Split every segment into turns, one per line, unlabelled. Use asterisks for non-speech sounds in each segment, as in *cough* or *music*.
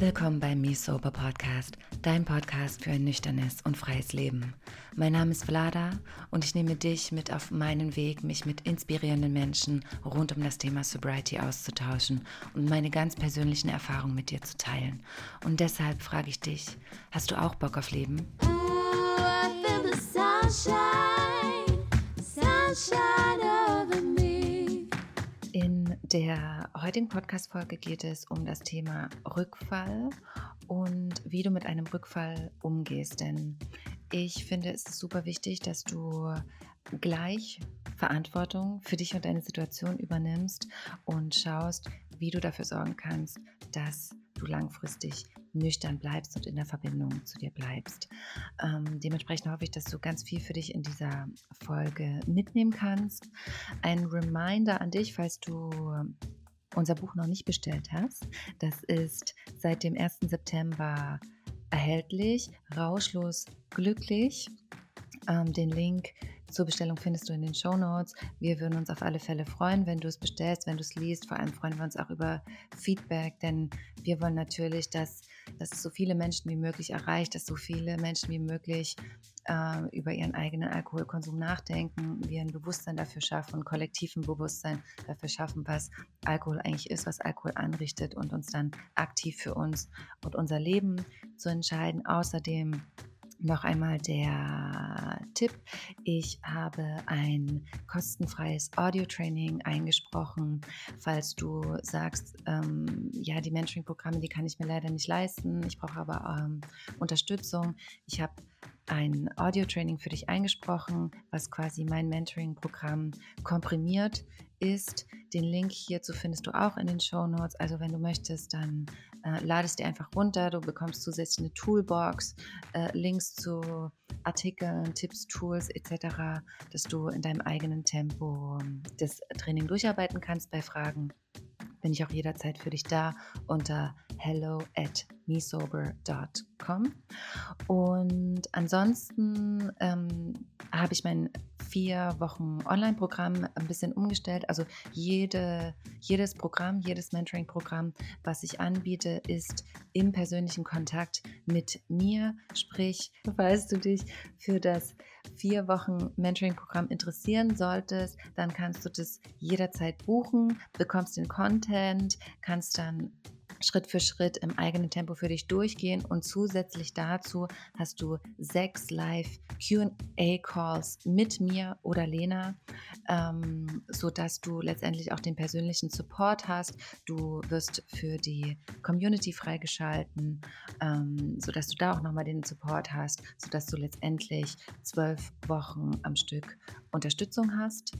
Willkommen beim Me Sober Podcast, dein Podcast für ein nüchternes und freies Leben. Mein Name ist Vlada und ich nehme dich mit auf meinen Weg, mich mit inspirierenden Menschen rund um das Thema Sobriety auszutauschen und meine ganz persönlichen Erfahrungen mit dir zu teilen. Und deshalb frage ich dich, hast du auch Bock auf Leben? Ooh, I feel the sunshine, sunshine der heutigen Podcast-Folge geht es um das Thema Rückfall und wie du mit einem Rückfall umgehst. Denn ich finde, es ist super wichtig, dass du gleich Verantwortung für dich und deine Situation übernimmst und schaust, wie du dafür sorgen kannst, dass du langfristig nüchtern bleibst und in der Verbindung zu dir bleibst. Ähm, dementsprechend hoffe ich, dass du ganz viel für dich in dieser Folge mitnehmen kannst. Ein Reminder an dich, falls du unser Buch noch nicht bestellt hast. Das ist seit dem 1. September erhältlich. Rauschlos glücklich. Ähm, den Link zur Bestellung findest du in den Show Notes. Wir würden uns auf alle Fälle freuen, wenn du es bestellst, wenn du es liest. Vor allem freuen wir uns auch über Feedback, denn wir wollen natürlich, dass, dass es so viele Menschen wie möglich erreicht, dass so viele Menschen wie möglich äh, über ihren eigenen Alkoholkonsum nachdenken, wir ein Bewusstsein dafür schaffen, kollektiven Bewusstsein dafür schaffen, was Alkohol eigentlich ist, was Alkohol anrichtet und uns dann aktiv für uns und unser Leben zu entscheiden. Außerdem noch einmal der Tipp. Ich habe ein kostenfreies Audio-Training eingesprochen. Falls du sagst, ähm, ja, die Mentoring-Programme, die kann ich mir leider nicht leisten. Ich brauche aber ähm, Unterstützung. Ich habe ein Audio-Training für dich eingesprochen, was quasi mein Mentoring-Programm komprimiert ist. Den Link hierzu findest du auch in den Show Notes. Also wenn du möchtest, dann äh, ladest dir einfach runter. Du bekommst zusätzlich eine Toolbox, äh, Links zu Artikeln, Tipps, Tools etc., dass du in deinem eigenen Tempo das Training durcharbeiten kannst bei Fragen bin ich auch jederzeit für dich da unter hello at mesober.com. Und ansonsten ähm, habe ich mein vier Wochen Online-Programm ein bisschen umgestellt. Also jede, jedes Programm, jedes Mentoring-Programm, was ich anbiete, ist im persönlichen Kontakt mit mir. Sprich, falls du dich für das vier Wochen Mentoring-Programm interessieren solltest, dann kannst du das jederzeit buchen, bekommst den Content, kannst dann Schritt für Schritt im eigenen Tempo für dich durchgehen und zusätzlich dazu hast du sechs Live QA-Calls mit mir oder Lena, ähm, sodass du letztendlich auch den persönlichen Support hast. Du wirst für die Community freigeschalten, ähm, sodass du da auch nochmal den Support hast, sodass du letztendlich zwölf Wochen am Stück Unterstützung hast.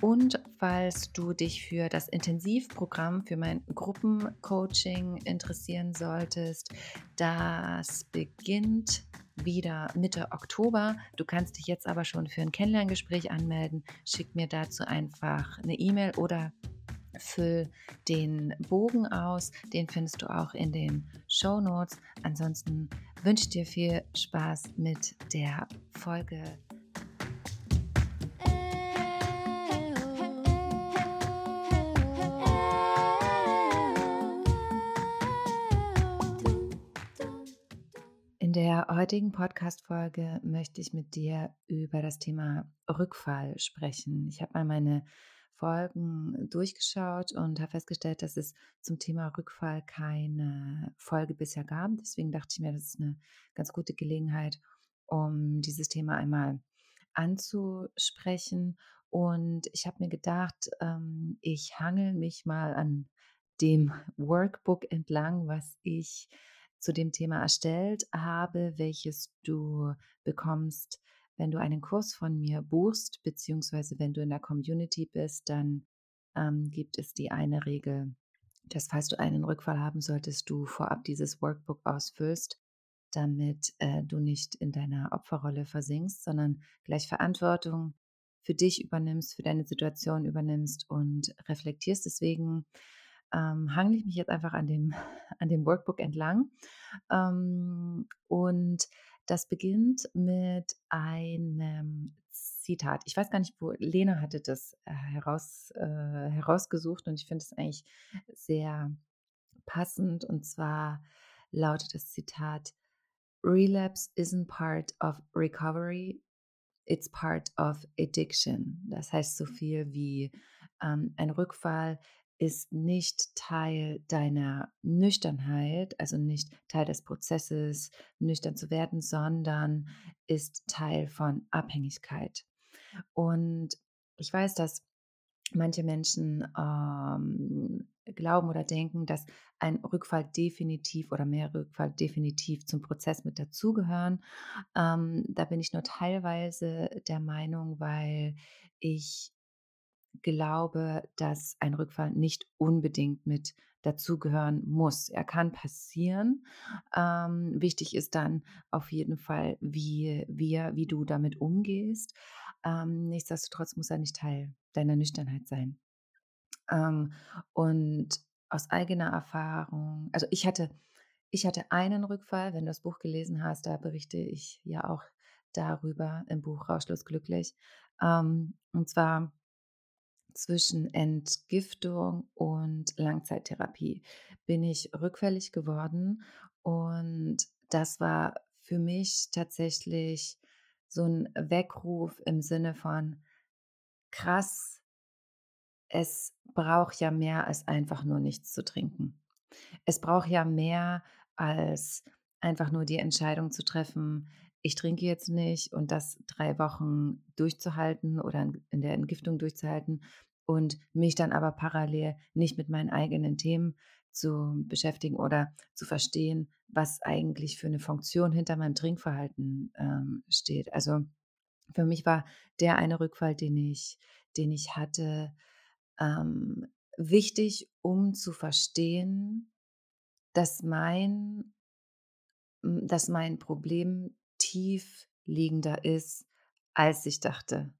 Und falls du dich für das Intensivprogramm, für mein Gruppencoaching interessieren solltest, das beginnt wieder Mitte Oktober. Du kannst dich jetzt aber schon für ein Kennenlerngespräch anmelden. Schick mir dazu einfach eine E-Mail oder füll den Bogen aus. Den findest du auch in den Show Notes. Ansonsten wünsche ich dir viel Spaß mit der Folge heutigen Podcast-Folge möchte ich mit dir über das Thema Rückfall sprechen. Ich habe mal meine Folgen durchgeschaut und habe festgestellt, dass es zum Thema Rückfall keine Folge bisher gab. Deswegen dachte ich mir, das ist eine ganz gute Gelegenheit, um dieses Thema einmal anzusprechen. Und ich habe mir gedacht, ähm, ich hangel mich mal an dem Workbook entlang, was ich zu dem Thema erstellt habe, welches du bekommst, wenn du einen Kurs von mir buchst, beziehungsweise wenn du in der Community bist, dann ähm, gibt es die eine Regel, dass falls du einen Rückfall haben solltest, du vorab dieses Workbook ausfüllst, damit äh, du nicht in deiner Opferrolle versinkst, sondern gleich Verantwortung für dich übernimmst, für deine Situation übernimmst und reflektierst. Deswegen ähm, hangle ich mich jetzt einfach an dem, *laughs* an dem Workbook entlang. Ähm, und das beginnt mit einem Zitat. Ich weiß gar nicht, wo Lena hatte das äh, heraus, äh, herausgesucht und ich finde es eigentlich sehr passend. Und zwar lautet das Zitat: Relapse isn't part of recovery, it's part of addiction. Das heißt so viel wie ähm, ein Rückfall ist nicht Teil deiner Nüchternheit, also nicht Teil des Prozesses, nüchtern zu werden, sondern ist Teil von Abhängigkeit. Und ich weiß, dass manche Menschen ähm, glauben oder denken, dass ein Rückfall definitiv oder mehr Rückfall definitiv zum Prozess mit dazugehören. Ähm, da bin ich nur teilweise der Meinung, weil ich glaube, dass ein Rückfall nicht unbedingt mit dazugehören muss. Er kann passieren. Ähm, wichtig ist dann auf jeden Fall, wie, wie, wie du damit umgehst. Ähm, nichtsdestotrotz muss er nicht Teil deiner Nüchternheit sein. Ähm, und aus eigener Erfahrung, also ich hatte, ich hatte einen Rückfall, wenn du das Buch gelesen hast, da berichte ich ja auch darüber im Buch Rauschlos glücklich. Ähm, und zwar zwischen Entgiftung und Langzeittherapie bin ich rückfällig geworden und das war für mich tatsächlich so ein Weckruf im Sinne von krass, es braucht ja mehr als einfach nur nichts zu trinken. Es braucht ja mehr als einfach nur die Entscheidung zu treffen, ich trinke jetzt nicht und das drei Wochen durchzuhalten oder in der Entgiftung durchzuhalten und mich dann aber parallel nicht mit meinen eigenen Themen zu beschäftigen oder zu verstehen, was eigentlich für eine Funktion hinter meinem Trinkverhalten ähm, steht. Also für mich war der eine Rückfall, den ich, den ich hatte, ähm, wichtig, um zu verstehen, dass mein, dass mein Problem tief liegender ist, als ich dachte.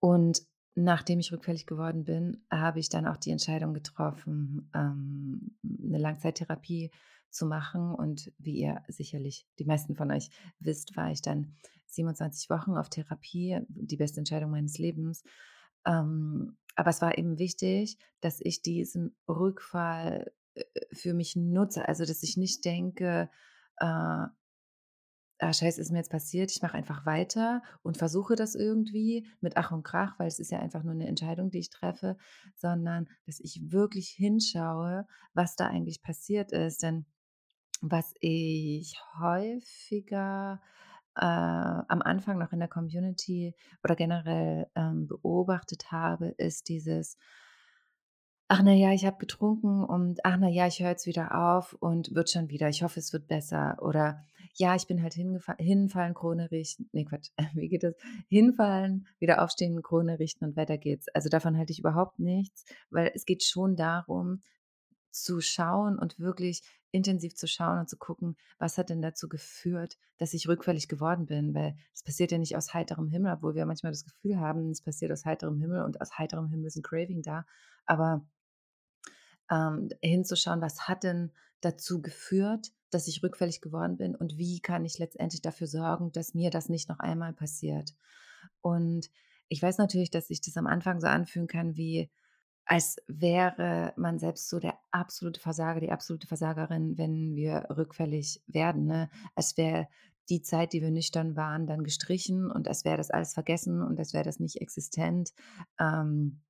Und nachdem ich rückfällig geworden bin, habe ich dann auch die Entscheidung getroffen, ähm, eine Langzeittherapie zu machen. Und wie ihr sicherlich die meisten von euch wisst, war ich dann 27 Wochen auf Therapie, die beste Entscheidung meines Lebens. Ähm, aber es war eben wichtig, dass ich diesen Rückfall äh, für mich nutze. Also, dass ich nicht denke, äh, ah, scheiße, ist mir jetzt passiert, ich mache einfach weiter und versuche das irgendwie mit Ach und Krach, weil es ist ja einfach nur eine Entscheidung, die ich treffe, sondern dass ich wirklich hinschaue, was da eigentlich passiert ist. Denn was ich häufiger äh, am Anfang noch in der Community oder generell ähm, beobachtet habe, ist dieses, ach na ja, ich habe getrunken und ach na ja, ich höre jetzt wieder auf und wird schon wieder. Ich hoffe, es wird besser. Oder ja, ich bin halt hinfallen, Krone richten. Nee, Quatsch, *laughs* wie geht das? Hinfallen, wieder aufstehen, Krone richten und weiter geht's. Also davon halte ich überhaupt nichts, weil es geht schon darum, zu schauen und wirklich intensiv zu schauen und zu gucken, was hat denn dazu geführt, dass ich rückfällig geworden bin, weil es passiert ja nicht aus heiterem Himmel, obwohl wir manchmal das Gefühl haben, es passiert aus heiterem Himmel und aus heiterem Himmel ist ein Craving da, aber ähm, hinzuschauen, was hat denn dazu geführt, dass ich rückfällig geworden bin und wie kann ich letztendlich dafür sorgen, dass mir das nicht noch einmal passiert. Und ich weiß natürlich, dass sich das am Anfang so anfühlen kann wie, als wäre man selbst so der absolute Versager, die absolute Versagerin, wenn wir rückfällig werden. Ne? Als wäre die Zeit, die wir nüchtern waren, dann gestrichen und als wäre das alles vergessen und als wäre das nicht existent. Ähm,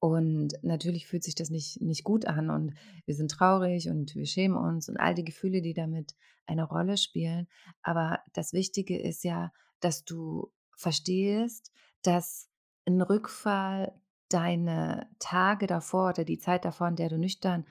und natürlich fühlt sich das nicht, nicht gut an und wir sind traurig und wir schämen uns und all die Gefühle, die damit eine Rolle spielen. Aber das Wichtige ist ja, dass du verstehst, dass ein Rückfall deine Tage davor oder die Zeit davor, in der du nüchtern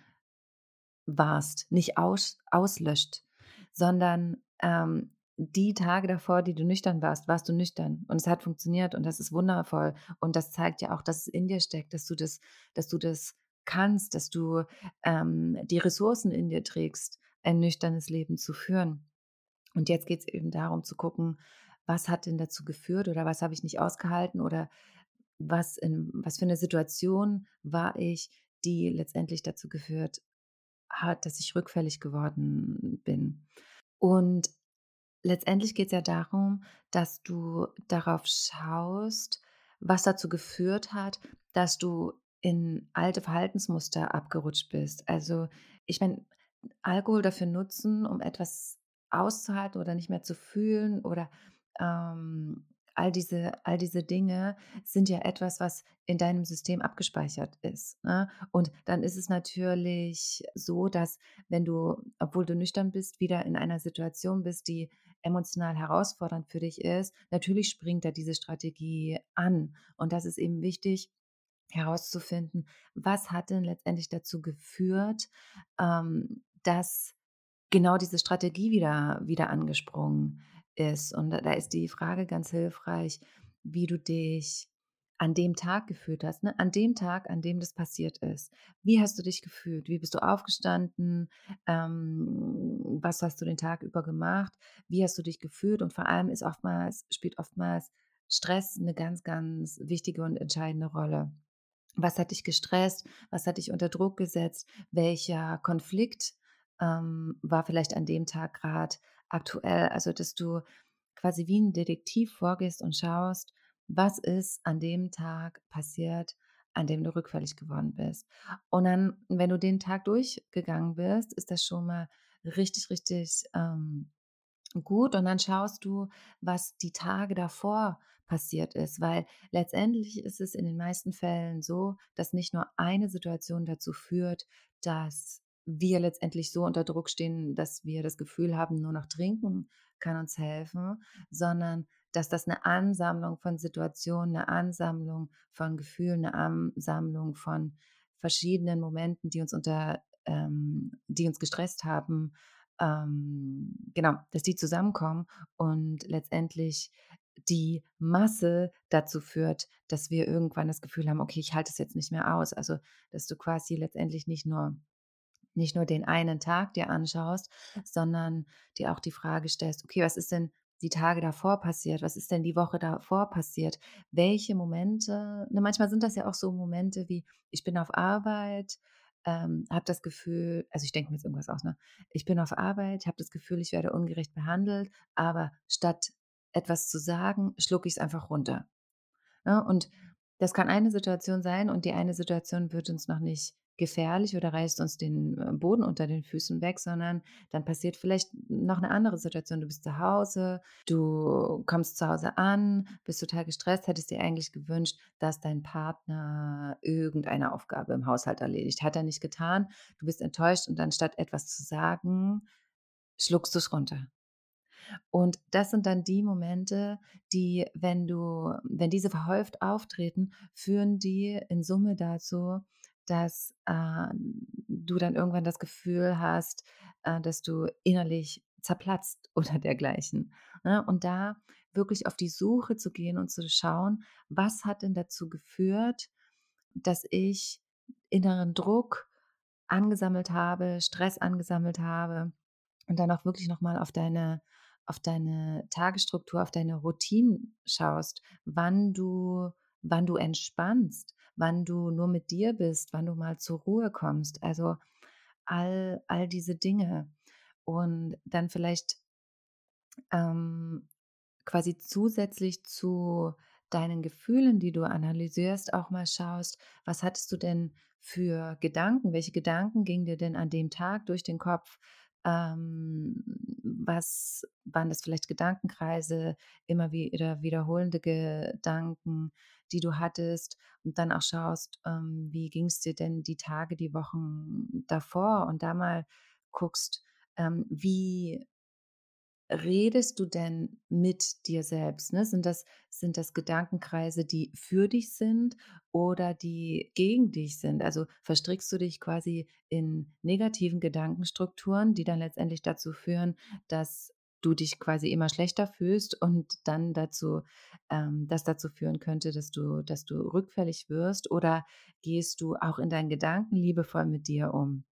warst, nicht aus, auslöscht, sondern ähm, die Tage davor, die du nüchtern warst, warst du nüchtern und es hat funktioniert und das ist wundervoll und das zeigt ja auch, dass es in dir steckt, dass du das, dass du das kannst, dass du ähm, die Ressourcen in dir trägst, ein nüchternes Leben zu führen. Und jetzt geht es eben darum zu gucken, was hat denn dazu geführt oder was habe ich nicht ausgehalten oder was, in, was für eine Situation war ich, die letztendlich dazu geführt hat, dass ich rückfällig geworden bin. Und letztendlich geht es ja darum, dass du darauf schaust, was dazu geführt hat, dass du in alte Verhaltensmuster abgerutscht bist. Also, ich meine, Alkohol dafür nutzen, um etwas auszuhalten oder nicht mehr zu fühlen oder ähm, all diese, all diese Dinge sind ja etwas, was in deinem System abgespeichert ist. Ne? Und dann ist es natürlich so, dass wenn du, obwohl du nüchtern bist, wieder in einer Situation bist, die emotional herausfordernd für dich ist, natürlich springt da diese Strategie an. Und das ist eben wichtig, herauszufinden, was hat denn letztendlich dazu geführt, ähm, dass genau diese Strategie wieder, wieder angesprungen ist. Und da ist die Frage ganz hilfreich, wie du dich an dem Tag gefühlt hast, ne? an dem Tag, an dem das passiert ist. Wie hast du dich gefühlt? Wie bist du aufgestanden? Ähm, was hast du den Tag über gemacht? Wie hast du dich gefühlt? Und vor allem ist oftmals, spielt oftmals Stress eine ganz, ganz wichtige und entscheidende Rolle. Was hat dich gestresst? Was hat dich unter Druck gesetzt? Welcher Konflikt ähm, war vielleicht an dem Tag gerade aktuell? Also, dass du quasi wie ein Detektiv vorgehst und schaust, was ist an dem Tag passiert, an dem du rückfällig geworden bist. Und dann, wenn du den Tag durchgegangen bist, ist das schon mal richtig, richtig ähm, gut. Und dann schaust du, was die Tage davor passiert ist, weil letztendlich ist es in den meisten Fällen so, dass nicht nur eine Situation dazu führt, dass wir letztendlich so unter Druck stehen, dass wir das Gefühl haben, nur noch trinken kann uns helfen, sondern dass das eine Ansammlung von Situationen, eine Ansammlung von Gefühlen, eine Ansammlung von verschiedenen Momenten, die uns unter, ähm, die uns gestresst haben, ähm, genau, dass die zusammenkommen und letztendlich die Masse dazu führt, dass wir irgendwann das Gefühl haben, okay, ich halte es jetzt nicht mehr aus. Also, dass du quasi letztendlich nicht nur nicht nur den einen Tag dir anschaust, sondern dir auch die Frage stellst, okay, was ist denn die Tage davor passiert? Was ist denn die Woche davor passiert? Welche Momente? Ne, manchmal sind das ja auch so Momente wie, ich bin auf Arbeit, ähm, habe das Gefühl, also ich denke mir jetzt irgendwas aus, ne? Ich bin auf Arbeit, habe das Gefühl, ich werde ungerecht behandelt, aber statt etwas zu sagen, schlucke ich es einfach runter. Ja, ne? und das kann eine Situation sein und die eine Situation wird uns noch nicht gefährlich oder reißt uns den äh, Boden unter den Füßen weg, sondern dann passiert vielleicht noch eine andere Situation. Du bist zu Hause, du kommst zu Hause an, bist total gestresst, hättest dir eigentlich gewünscht, dass dein Partner irgendeine Aufgabe im Haushalt erledigt. Hat er nicht getan, du bist enttäuscht und anstatt etwas zu sagen, schluckst du es runter. Und das sind dann die Momente, die, wenn du, wenn diese verhäuft auftreten, führen die in Summe dazu, dass äh, du dann irgendwann das Gefühl hast, äh, dass du innerlich zerplatzt *laughs* oder dergleichen. Ne? Und da wirklich auf die Suche zu gehen und zu schauen, was hat denn dazu geführt, dass ich inneren Druck angesammelt habe, Stress angesammelt habe und dann auch wirklich nochmal auf deine auf deine Tagesstruktur, auf deine Routinen schaust, wann du, wann du entspannst, wann du nur mit dir bist, wann du mal zur Ruhe kommst. Also all, all diese Dinge. Und dann vielleicht ähm, quasi zusätzlich zu deinen Gefühlen, die du analysierst, auch mal schaust, was hattest du denn für Gedanken? Welche Gedanken gingen dir denn an dem Tag durch den Kopf? Ähm, was waren das vielleicht Gedankenkreise, immer wieder wiederholende Gedanken, die du hattest und dann auch schaust, ähm, wie ging es dir denn die Tage, die Wochen davor und da mal guckst, ähm, wie redest du denn mit dir selbst? Ne? Sind, das, sind das Gedankenkreise, die für dich sind oder die gegen dich sind? Also verstrickst du dich quasi in negativen Gedankenstrukturen, die dann letztendlich dazu führen, dass du dich quasi immer schlechter fühlst und dann dazu, ähm, das dazu führen könnte, dass du, dass du rückfällig wirst oder gehst du auch in deinen Gedanken liebevoll mit dir um?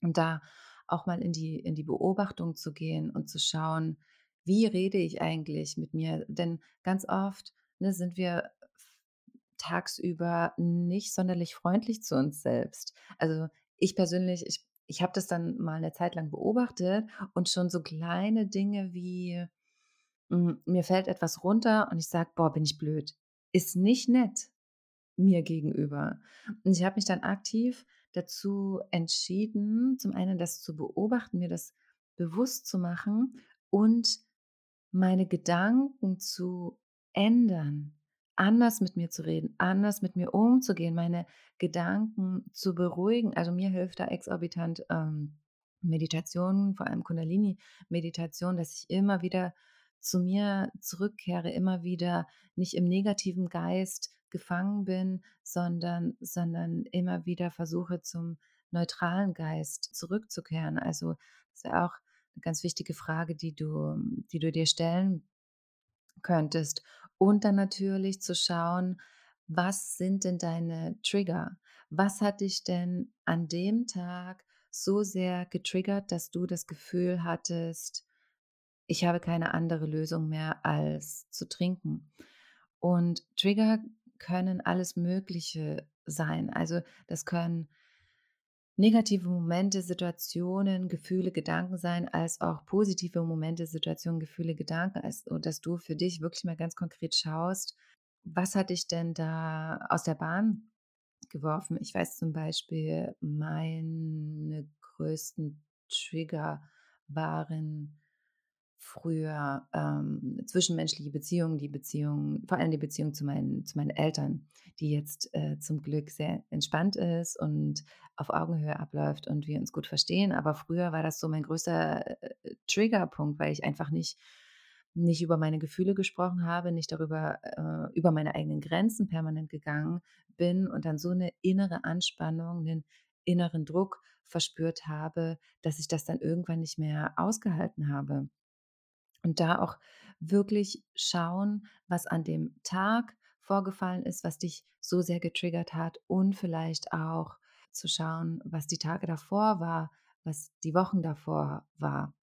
Und da auch mal in die, in die Beobachtung zu gehen und zu schauen, wie rede ich eigentlich mit mir? Denn ganz oft ne, sind wir tagsüber nicht sonderlich freundlich zu uns selbst. Also ich persönlich, ich, ich habe das dann mal eine Zeit lang beobachtet und schon so kleine Dinge wie hm, mir fällt etwas runter und ich sage: „Boah, bin ich blöd.“ Ist nicht nett mir gegenüber. Und ich habe mich dann aktiv dazu entschieden, zum einen das zu beobachten, mir das bewusst zu machen und meine Gedanken zu ändern, anders mit mir zu reden, anders mit mir umzugehen, meine Gedanken zu beruhigen. Also mir hilft da exorbitant ähm, Meditation, vor allem Kundalini-Meditation, dass ich immer wieder zu mir zurückkehre, immer wieder nicht im negativen Geist gefangen bin, sondern, sondern immer wieder versuche zum neutralen Geist zurückzukehren. Also das ist ja auch eine ganz wichtige Frage, die du, die du dir stellen könntest. Und dann natürlich zu schauen, was sind denn deine Trigger? Was hat dich denn an dem Tag so sehr getriggert, dass du das Gefühl hattest, ich habe keine andere Lösung mehr als zu trinken? Und Trigger können alles Mögliche sein. Also das können negative Momente, Situationen, Gefühle, Gedanken sein, als auch positive Momente, Situationen, Gefühle, Gedanken, als, dass du für dich wirklich mal ganz konkret schaust, was hat dich denn da aus der Bahn geworfen? Ich weiß zum Beispiel, meine größten Trigger waren früher ähm, zwischenmenschliche Beziehungen, die Beziehung, vor allem die Beziehung zu meinen, zu meinen Eltern, die jetzt äh, zum Glück sehr entspannt ist und auf Augenhöhe abläuft und wir uns gut verstehen. Aber früher war das so mein größter äh, Triggerpunkt, weil ich einfach nicht, nicht über meine Gefühle gesprochen habe, nicht darüber, äh, über meine eigenen Grenzen permanent gegangen bin und dann so eine innere Anspannung, einen inneren Druck verspürt habe, dass ich das dann irgendwann nicht mehr ausgehalten habe. Und da auch wirklich schauen, was an dem Tag vorgefallen ist, was dich so sehr getriggert hat und vielleicht auch zu schauen, was die Tage davor war, was die Wochen davor war.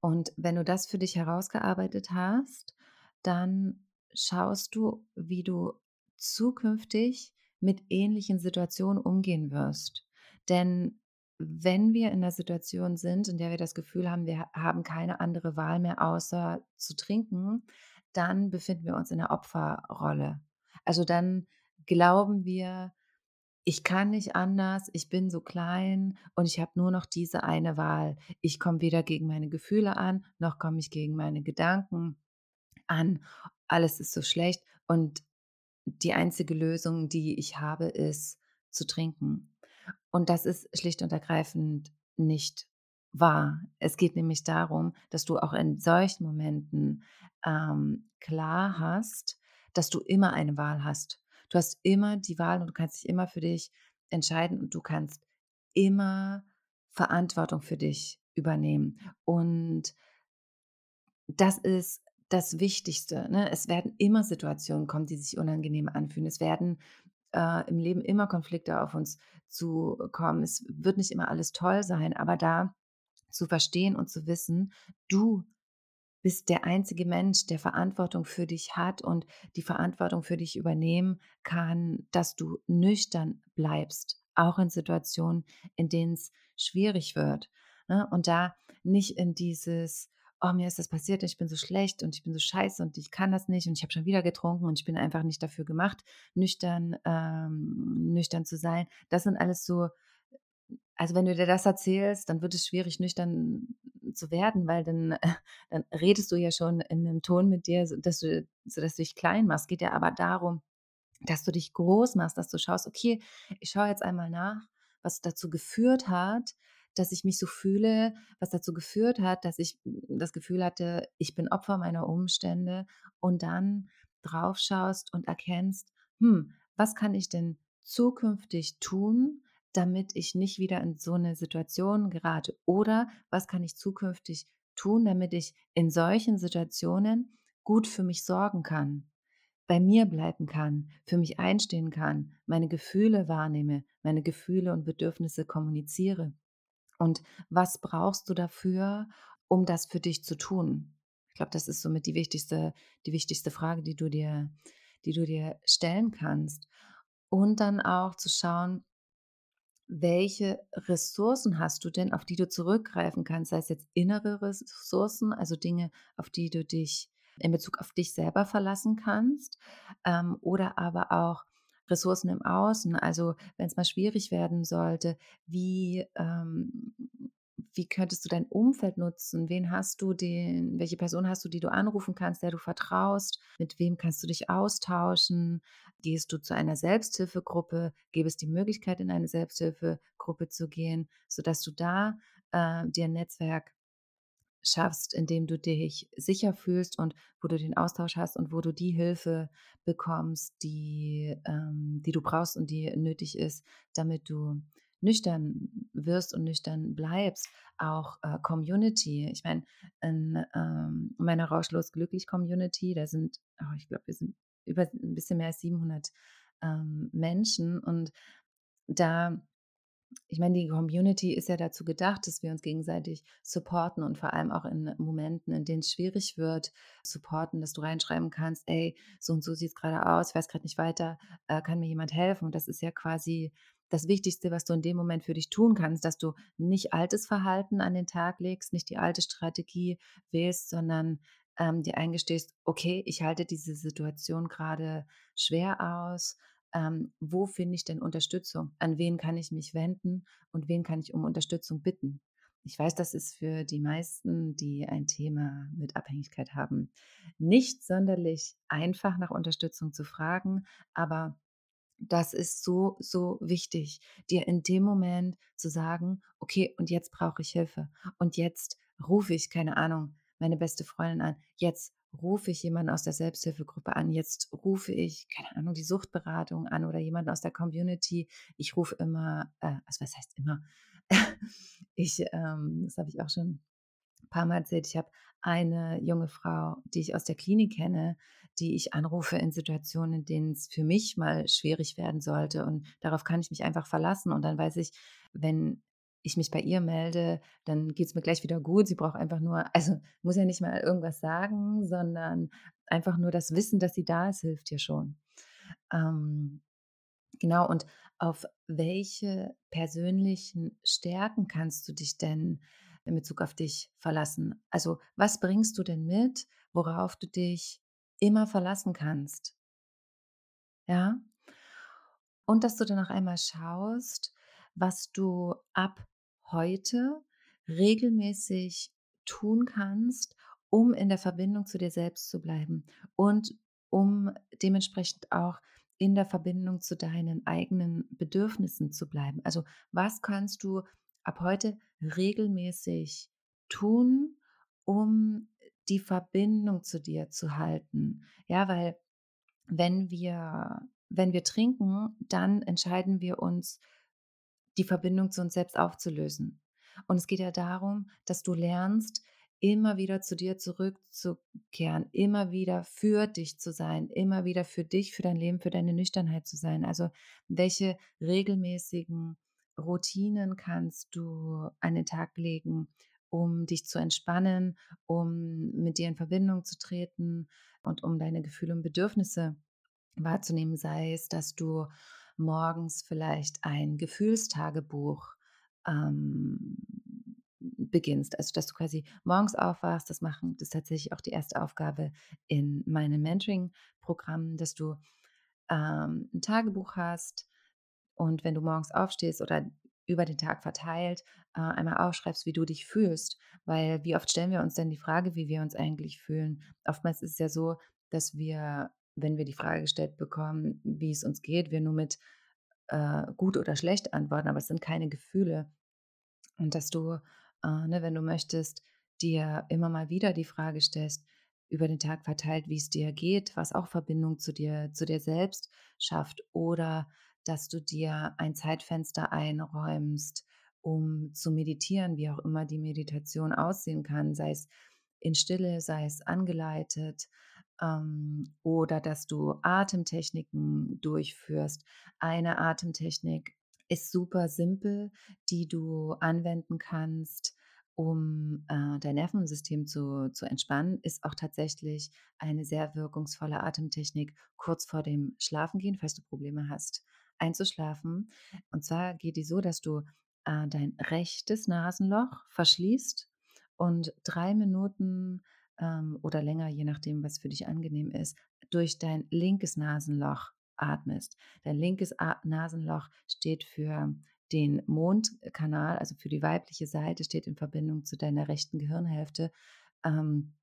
Und wenn du das für dich herausgearbeitet hast, dann schaust du, wie du zukünftig mit ähnlichen Situationen umgehen wirst. Denn wenn wir in der Situation sind, in der wir das Gefühl haben, wir haben keine andere Wahl mehr außer zu trinken, dann befinden wir uns in der Opferrolle. Also dann glauben wir, ich kann nicht anders, ich bin so klein und ich habe nur noch diese eine Wahl. Ich komme weder gegen meine Gefühle an, noch komme ich gegen meine Gedanken an. Alles ist so schlecht und die einzige Lösung, die ich habe, ist zu trinken. Und das ist schlicht und ergreifend nicht wahr. Es geht nämlich darum, dass du auch in solchen Momenten ähm, klar hast, dass du immer eine Wahl hast. Du hast immer die Wahl und du kannst dich immer für dich entscheiden und du kannst immer Verantwortung für dich übernehmen. Und das ist das Wichtigste. Ne? Es werden immer Situationen kommen, die sich unangenehm anfühlen. Es werden äh, im Leben immer Konflikte auf uns zukommen. Es wird nicht immer alles toll sein, aber da zu verstehen und zu wissen, du bist der einzige Mensch, der Verantwortung für dich hat und die Verantwortung für dich übernehmen kann, dass du nüchtern bleibst, auch in Situationen, in denen es schwierig wird. Ne? Und da nicht in dieses, oh, mir ist das passiert, ich bin so schlecht und ich bin so scheiße und ich kann das nicht und ich habe schon wieder getrunken und ich bin einfach nicht dafür gemacht, nüchtern, ähm, nüchtern zu sein. Das sind alles so, also wenn du dir das erzählst, dann wird es schwierig, nüchtern zu werden, weil dann, *laughs* dann redest du ja schon in einem Ton mit dir, dass du, sodass du dich klein machst. Geht ja aber darum, dass du dich groß machst, dass du schaust, okay, ich schaue jetzt einmal nach, was dazu geführt hat, dass ich mich so fühle, was dazu geführt hat, dass ich das Gefühl hatte, ich bin Opfer meiner Umstände und dann drauf schaust und erkennst, hm, was kann ich denn zukünftig tun, damit ich nicht wieder in so eine Situation gerate? Oder was kann ich zukünftig tun, damit ich in solchen Situationen gut für mich sorgen kann? bei mir bleiben kann, für mich einstehen kann, meine Gefühle wahrnehme, meine Gefühle und Bedürfnisse kommuniziere. Und was brauchst du dafür, um das für dich zu tun? Ich glaube, das ist somit die wichtigste, die wichtigste Frage, die du dir, die du dir stellen kannst. Und dann auch zu schauen, welche Ressourcen hast du denn, auf die du zurückgreifen kannst? Sei es jetzt innere Ressourcen, also Dinge, auf die du dich in Bezug auf dich selber verlassen kannst, ähm, oder aber auch Ressourcen im Außen. Also wenn es mal schwierig werden sollte, wie ähm, wie könntest du dein Umfeld nutzen? Wen hast du den, welche Person hast du, die du anrufen kannst, der du vertraust? Mit wem kannst du dich austauschen? Gehst du zu einer Selbsthilfegruppe? Gäbe es die Möglichkeit, in eine Selbsthilfegruppe zu gehen, sodass du da äh, dir ein Netzwerk schaffst, indem du dich sicher fühlst und wo du den Austausch hast und wo du die Hilfe bekommst, die, ähm, die du brauchst und die nötig ist, damit du nüchtern wirst und nüchtern bleibst, auch äh, Community. Ich meine, in ähm, meiner Rauschlos Glücklich Community, da sind, oh, ich glaube, wir sind über ein bisschen mehr als 700 ähm, Menschen und da ich meine, die Community ist ja dazu gedacht, dass wir uns gegenseitig supporten und vor allem auch in Momenten, in denen es schwierig wird, supporten, dass du reinschreiben kannst, ey, so und so sieht es gerade aus, ich weiß gerade nicht weiter, äh, kann mir jemand helfen? Und das ist ja quasi das Wichtigste, was du in dem Moment für dich tun kannst, dass du nicht altes Verhalten an den Tag legst, nicht die alte Strategie wählst, sondern ähm, dir eingestehst, okay, ich halte diese Situation gerade schwer aus, ähm, wo finde ich denn Unterstützung? An wen kann ich mich wenden und wen kann ich um Unterstützung bitten? Ich weiß, das ist für die meisten, die ein Thema mit Abhängigkeit haben, nicht sonderlich einfach nach Unterstützung zu fragen, aber das ist so, so wichtig, dir in dem Moment zu sagen, okay, und jetzt brauche ich Hilfe. Und jetzt rufe ich, keine Ahnung, meine beste Freundin an. Jetzt rufe ich jemanden aus der Selbsthilfegruppe an, jetzt rufe ich, keine Ahnung, die Suchtberatung an oder jemanden aus der Community. Ich rufe immer, äh, also was heißt immer? *laughs* ich, ähm, das habe ich auch schon ein paar Mal erzählt, ich habe eine junge Frau, die ich aus der Klinik kenne, die ich anrufe in Situationen, in denen es für mich mal schwierig werden sollte. Und darauf kann ich mich einfach verlassen. Und dann weiß ich, wenn ich mich bei ihr melde, dann geht es mir gleich wieder gut. Sie braucht einfach nur, *laughs* also muss ja nicht mal irgendwas sagen, sondern einfach nur das Wissen, dass sie da ist, hilft ihr schon. Ähm, genau, und auf welche persönlichen Stärken kannst du dich denn in Bezug auf dich verlassen? Also was bringst du denn mit, worauf du dich immer verlassen kannst? Ja? Und dass du dann noch einmal schaust, was du ab heute regelmäßig tun kannst, um in der Verbindung zu dir selbst zu bleiben und um dementsprechend auch in der Verbindung zu deinen eigenen Bedürfnissen zu bleiben. Also was kannst du ab heute regelmäßig tun, um die Verbindung zu dir zu halten? Ja, weil wenn wir wenn wir trinken, dann entscheiden wir uns die Verbindung zu uns selbst aufzulösen. Und es geht ja darum, dass du lernst, immer wieder zu dir zurückzukehren, immer wieder für dich zu sein, immer wieder für dich, für dein Leben, für deine Nüchternheit zu sein. Also welche regelmäßigen Routinen kannst du an den Tag legen, um dich zu entspannen, um mit dir in Verbindung zu treten und um deine Gefühle und Bedürfnisse wahrzunehmen, sei es, dass du morgens vielleicht ein Gefühlstagebuch ähm, beginnst. Also, dass du quasi morgens aufwachst, das machen, das ist tatsächlich auch die erste Aufgabe in meinem Mentoring-Programm, dass du ähm, ein Tagebuch hast und wenn du morgens aufstehst oder über den Tag verteilt äh, einmal aufschreibst, wie du dich fühlst. Weil wie oft stellen wir uns denn die Frage, wie wir uns eigentlich fühlen? Oftmals ist es ja so, dass wir wenn wir die Frage gestellt bekommen, wie es uns geht, wir nur mit äh, gut oder schlecht antworten, aber es sind keine Gefühle. Und dass du, äh, ne, wenn du möchtest, dir immer mal wieder die Frage stellst, über den Tag verteilt, wie es dir geht, was auch Verbindung zu dir, zu dir selbst schafft, oder dass du dir ein Zeitfenster einräumst, um zu meditieren, wie auch immer die Meditation aussehen kann, sei es in Stille, sei es angeleitet, ähm, oder dass du Atemtechniken durchführst. Eine Atemtechnik ist super simpel, die du anwenden kannst, um äh, dein Nervensystem zu, zu entspannen, ist auch tatsächlich eine sehr wirkungsvolle Atemtechnik kurz vor dem Schlafengehen, falls du Probleme hast, einzuschlafen. Und zwar geht die so, dass du äh, dein rechtes Nasenloch verschließt und drei Minuten ähm, oder länger, je nachdem, was für dich angenehm ist, durch dein linkes Nasenloch atmest. Dein linkes A Nasenloch steht für den Mondkanal, also für die weibliche Seite, steht in Verbindung zu deiner rechten Gehirnhälfte ähm,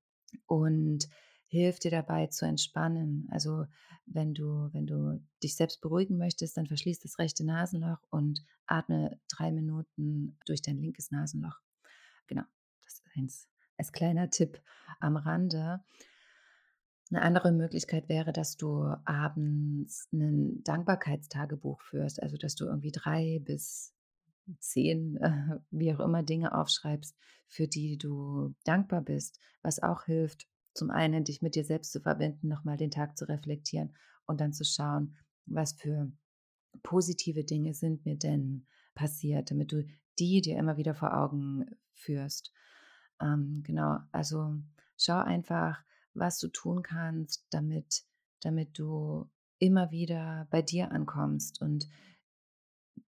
und hilft dir dabei zu entspannen. Also wenn du, wenn du dich selbst beruhigen möchtest, dann verschließ das rechte Nasenloch und atme drei Minuten durch dein linkes Nasenloch. Genau, das ist eins als kleiner Tipp am Rande. Eine andere Möglichkeit wäre, dass du abends ein Dankbarkeitstagebuch führst, also dass du irgendwie drei bis zehn, äh, wie auch immer, Dinge aufschreibst, für die du dankbar bist, was auch hilft, zum einen dich mit dir selbst zu verbinden, nochmal den Tag zu reflektieren und dann zu schauen, was für positive Dinge sind mir denn passiert, damit du die dir immer wieder vor Augen führst. Ähm, genau, also schau einfach, was du tun kannst, damit, damit du immer wieder bei dir ankommst und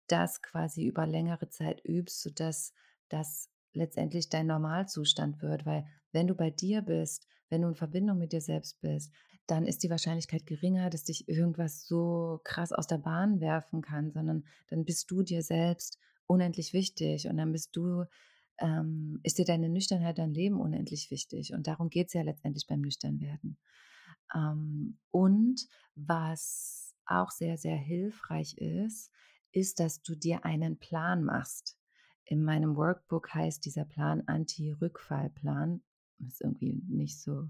das quasi über längere Zeit übst, sodass das letztendlich dein Normalzustand wird. Weil wenn du bei dir bist, wenn du in Verbindung mit dir selbst bist, dann ist die Wahrscheinlichkeit geringer, dass dich irgendwas so krass aus der Bahn werfen kann, sondern dann bist du dir selbst unendlich wichtig und dann bist du ähm, ist dir deine Nüchternheit, dein Leben unendlich wichtig. Und darum geht es ja letztendlich beim Nüchternwerden. Ähm, und was auch sehr, sehr hilfreich ist, ist, dass du dir einen Plan machst. In meinem Workbook heißt dieser Plan Anti-Rückfallplan. Ist irgendwie nicht so,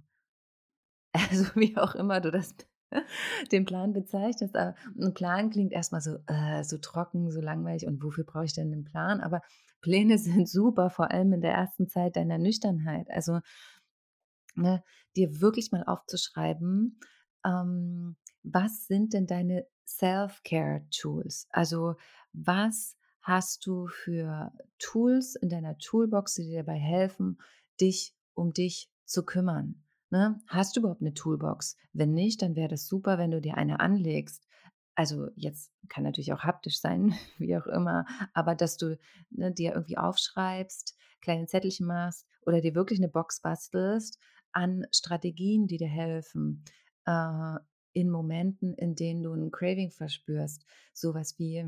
*laughs* also wie auch immer du das *laughs* den Plan bezeichnest. Aber ein Plan klingt erstmal so, äh, so trocken, so langweilig. Und wofür brauche ich denn einen Plan? Aber Pläne *laughs* sind super, vor allem in der ersten Zeit deiner Nüchternheit. Also ne, dir wirklich mal aufzuschreiben, ähm, was sind denn deine Self-Care-Tools? Also was hast du für Tools in deiner Toolbox, die dir dabei helfen, dich um dich zu kümmern? Ne? Hast du überhaupt eine Toolbox? Wenn nicht, dann wäre das super, wenn du dir eine anlegst. Also jetzt kann natürlich auch haptisch sein, *laughs* wie auch immer, aber dass du ne, dir irgendwie aufschreibst, kleine Zettelchen machst oder dir wirklich eine Box bastelst an Strategien, die dir helfen, äh, in Momenten, in denen du ein Craving verspürst. Sowas wie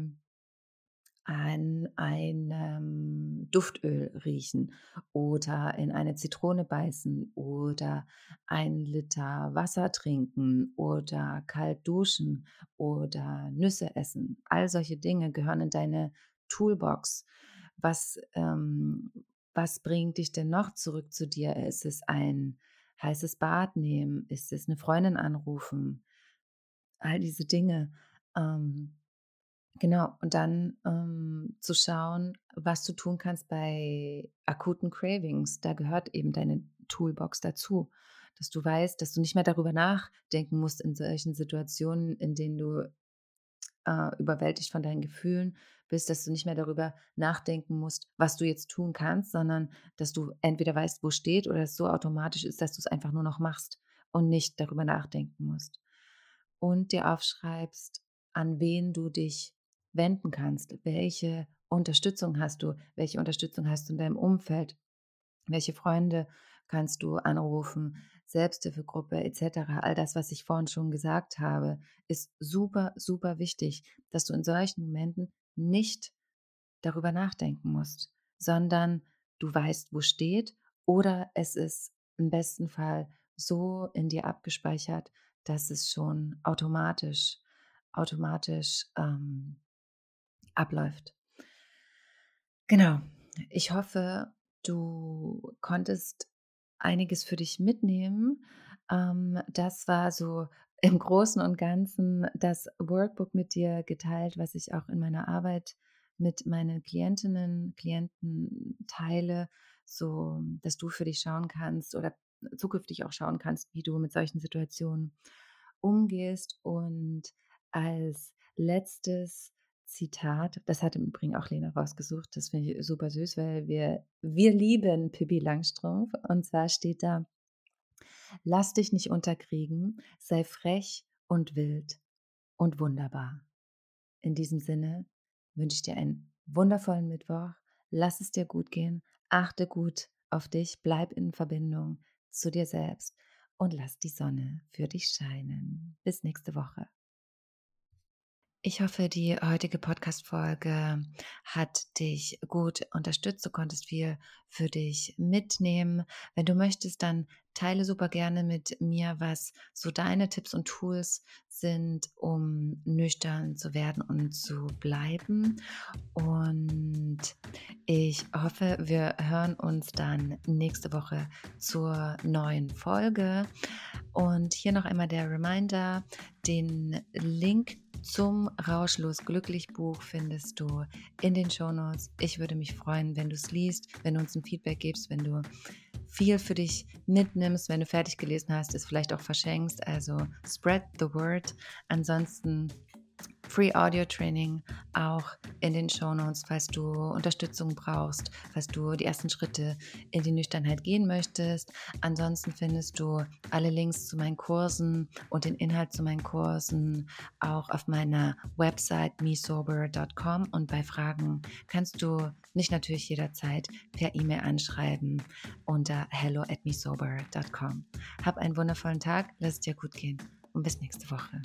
an einem Duftöl riechen oder in eine Zitrone beißen oder ein Liter Wasser trinken oder kalt duschen oder Nüsse essen. All solche Dinge gehören in deine Toolbox. Was, ähm, was bringt dich denn noch zurück zu dir? Ist es ein heißes Bad nehmen? Ist es eine Freundin anrufen? All diese Dinge. Ähm, Genau, und dann ähm, zu schauen, was du tun kannst bei akuten Cravings. Da gehört eben deine Toolbox dazu, dass du weißt, dass du nicht mehr darüber nachdenken musst in solchen Situationen, in denen du äh, überwältigt von deinen Gefühlen bist, dass du nicht mehr darüber nachdenken musst, was du jetzt tun kannst, sondern dass du entweder weißt, wo steht oder es so automatisch ist, dass du es einfach nur noch machst und nicht darüber nachdenken musst. Und dir aufschreibst, an wen du dich wenden kannst. Welche Unterstützung hast du? Welche Unterstützung hast du in deinem Umfeld? Welche Freunde kannst du anrufen? Selbsthilfegruppe etc. All das, was ich vorhin schon gesagt habe, ist super, super wichtig, dass du in solchen Momenten nicht darüber nachdenken musst, sondern du weißt, wo steht oder es ist im besten Fall so in dir abgespeichert, dass es schon automatisch, automatisch ähm, abläuft. Genau. Ich hoffe, du konntest einiges für dich mitnehmen. Ähm, das war so im Großen und Ganzen das Workbook mit dir geteilt, was ich auch in meiner Arbeit mit meinen Klientinnen, Klienten teile, so dass du für dich schauen kannst oder zukünftig auch schauen kannst, wie du mit solchen Situationen umgehst. Und als letztes Zitat, das hat im Übrigen auch Lena rausgesucht, das finde ich super süß, weil wir, wir lieben Pippi Langstrumpf. Und zwar steht da, lass dich nicht unterkriegen, sei frech und wild und wunderbar. In diesem Sinne wünsche ich dir einen wundervollen Mittwoch. Lass es dir gut gehen. Achte gut auf dich. Bleib in Verbindung zu dir selbst und lass die Sonne für dich scheinen. Bis nächste Woche. Ich hoffe, die heutige Podcast-Folge hat dich gut unterstützt. Du konntest viel für dich mitnehmen. Wenn du möchtest, dann teile super gerne mit mir, was so deine Tipps und Tools sind, um nüchtern zu werden und zu bleiben. Und ich hoffe, wir hören uns dann nächste Woche zur neuen Folge. Und hier noch einmal der Reminder, den Link zum Rauschlos Glücklich Buch findest du in den Shownotes. Ich würde mich freuen, wenn du es liest, wenn du uns ein Feedback gibst, wenn du viel für dich mitnimmst, wenn du fertig gelesen hast, es vielleicht auch verschenkst. Also spread the word. Ansonsten Free Audio Training auch in den Show Notes, falls du Unterstützung brauchst, falls du die ersten Schritte in die Nüchternheit gehen möchtest. Ansonsten findest du alle Links zu meinen Kursen und den Inhalt zu meinen Kursen auch auf meiner Website mesober.com und bei Fragen kannst du mich natürlich jederzeit per E-Mail anschreiben unter hello at mesober.com. Hab einen wundervollen Tag, lass es dir gut gehen und bis nächste Woche.